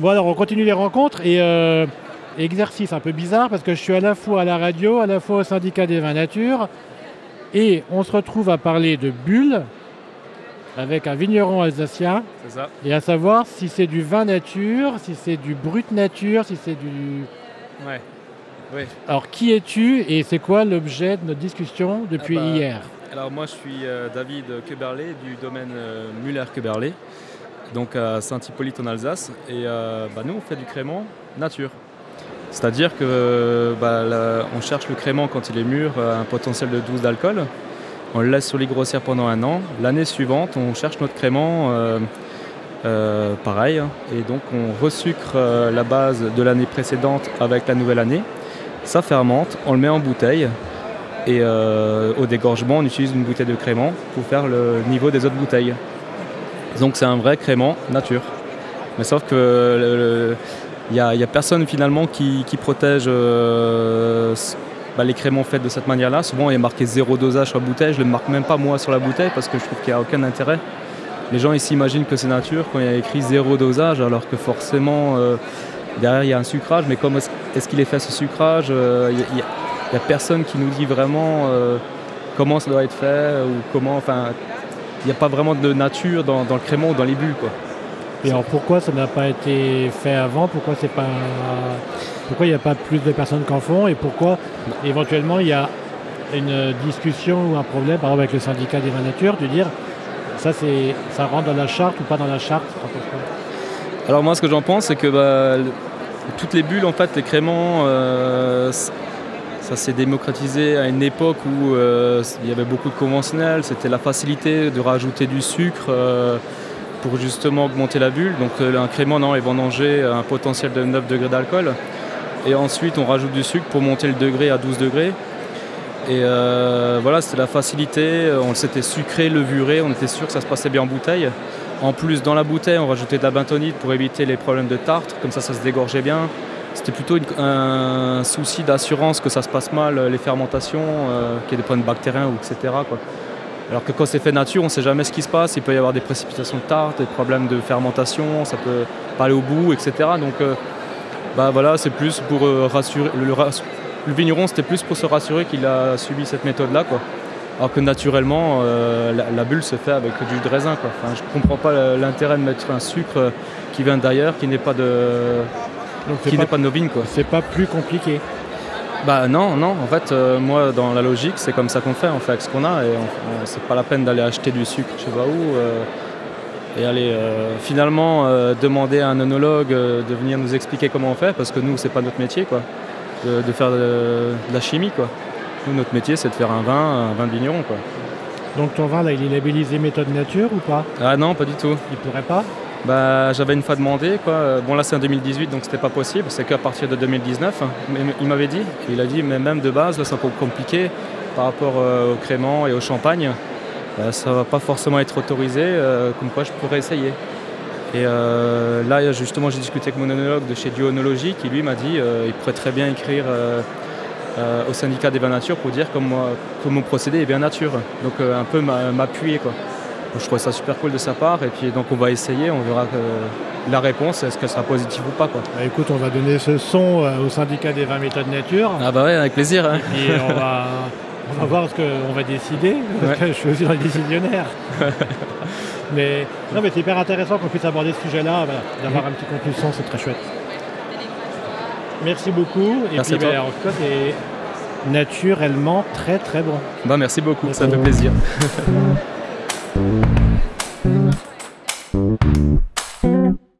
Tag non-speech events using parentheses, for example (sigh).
Bon alors on continue les rencontres et euh, exercice un peu bizarre parce que je suis à la fois à la radio, à la fois au syndicat des vins nature et on se retrouve à parler de bulles avec un vigneron alsacien C'est ça. et à savoir si c'est du vin nature, si c'est du brut nature, si c'est du... Ouais. Oui. Alors qui es-tu et c'est quoi l'objet de notre discussion depuis Ah bah, hier? Alors moi je suis euh, David Keberlé du domaine euh, Muller-Keberlé, donc à Saint-Hippolyte en Alsace. Et euh, bah, nous on fait du crément nature. C'est-à-dire que bah, on cherche le crément quand il est mûr à un potentiel de 12 d'alcool. On le laisse sur les grossières pendant un an. L'année suivante, on cherche notre crément euh, euh, pareil. hein. Et donc on resucre euh, la base de l'année précédente avec la nouvelle année. Ça fermente, on le met en bouteille. Et euh, au dégorgement, on utilise une bouteille de crément pour faire le niveau des autres bouteilles. Donc c'est un vrai crément nature. Mais sauf que il n'y a, personne finalement qui, protège euh, bah, les créments faits de cette manière-là. Souvent il est marqué zéro dosage sur la bouteille. Je ne le marque même pas moi sur la bouteille parce que je trouve qu'il n'y a aucun intérêt. Les gens ils s'imaginent que c'est nature quand il y a écrit zéro dosage alors que forcément euh, derrière il y a un sucrage. Mais comment est-ce qu'il est fait ce sucrage Euh, Il n'y a, personne qui nous dit vraiment euh, comment ça doit être fait ou comment. N'y a pas vraiment de nature dans, dans le crément ou dans les bulles. Quoi. Et alors pourquoi ça n'a pas été fait avant? Pourquoi c'est pas pourquoi il n'y a pas plus de personnes qu'en font? Et pourquoi éventuellement il y a une discussion ou un problème par exemple avec le syndicat des vins nature de dire ça c'est ça rentre dans la charte ou pas dans la charte? Alors moi ce que j'en pense c'est que bah, toutes les bulles en fait les créments euh, ça s'est démocratisé à une époque où euh, il y avait beaucoup de conventionnels, c'était la facilité de rajouter du sucre euh, pour justement augmenter la bulle. Donc euh, un crément non, est vendangé à un potentiel de 9 degrés d'alcool. Et ensuite on rajoute du sucre pour monter le degré à 12 degrés. Et euh, voilà, c'était la facilité, on s'était sucré, levuré, on était sûr que ça se passait bien en bouteille. En plus, dans la bouteille, on rajoutait de la bentonite pour éviter les problèmes de tartre, comme ça, ça se dégorgeait bien. C'était plutôt un souci d'assurance que ça se passe mal, les fermentations, euh, qu'il y ait des problèmes bactériens, ou etc. Alors que quand c'est fait nature, on ne sait jamais ce qui se passe. Il peut y avoir des précipitations de tarte, des problèmes de fermentation, ça peut pas aller au bout, etc. Donc, euh, bah voilà, c'est plus pour euh, rassurer. Le, vigneron, c'était plus pour se rassurer qu'il a subi cette méthode-là. Alors que naturellement, euh, la, bulle se fait avec du raisin. Je ne comprends pas l'intérêt de mettre un sucre euh, qui vient d'ailleurs, qui n'est pas de, Donc qui n'est pas, de c'est pas plus compliqué. Bah non, non. En fait, euh, moi, dans la logique, c'est comme ça qu'on fait. On fait avec ce qu'on a et c'est pas la peine d'aller acheter du sucre, je sais pas où. euh, et aller euh, finalement demander à un œnologue euh, de venir nous expliquer comment on fait, parce que nous, c'est pas notre métier, quoi, de, de faire de, de la chimie, quoi. Nous, notre métier, c'est de faire un vin, un vin de vigneron, quoi. Donc ton vin là il est labellisé méthode nature ou pas? Ah non, pas du tout. Il pourrait pas? Bah, j'avais une fois demandé, quoi. Bon, là, c'est en 2018, donc c'était pas possible. C'est qu'à partir de 2019. hein. Il m'avait dit, il a dit, mais même de base, là, c'est encore compliqué par rapport euh, au crément et au champagne. Euh, ça va pas forcément être autorisé, euh, comme quoi je pourrais essayer. Et euh, là, justement, j'ai discuté avec mon œnologue de chez Duonologie qui, lui, m'a dit il pourrait très bien écrire au syndicat des vins nature pour dire comment, comment mon procédé est bien nature. Donc, un peu m'a- m'appuyer, quoi. Donc, je trouve ça super cool de sa part. Et puis, donc, on va essayer, on verra que la réponse, est-ce qu'elle sera positive ou pas, quoi. Bah, écoute, on va donner ce son euh, au syndicat des vins méthode nature. Ah bah ouais, avec plaisir. hein. Et on va, (laughs) on va voir ce qu'on va décider, parce que je suis aussi dans le décisionnaire. (laughs) mais non, mais c'est hyper intéressant qu'on puisse aborder ce sujet-là, voilà, d'avoir un petit contenu son, c'est très chouette. Merci beaucoup. Et Merci puis, à toi. ben, en tout cas, c'est naturellement très très bon. Bah merci beaucoup, ça fait plaisir. (laughs)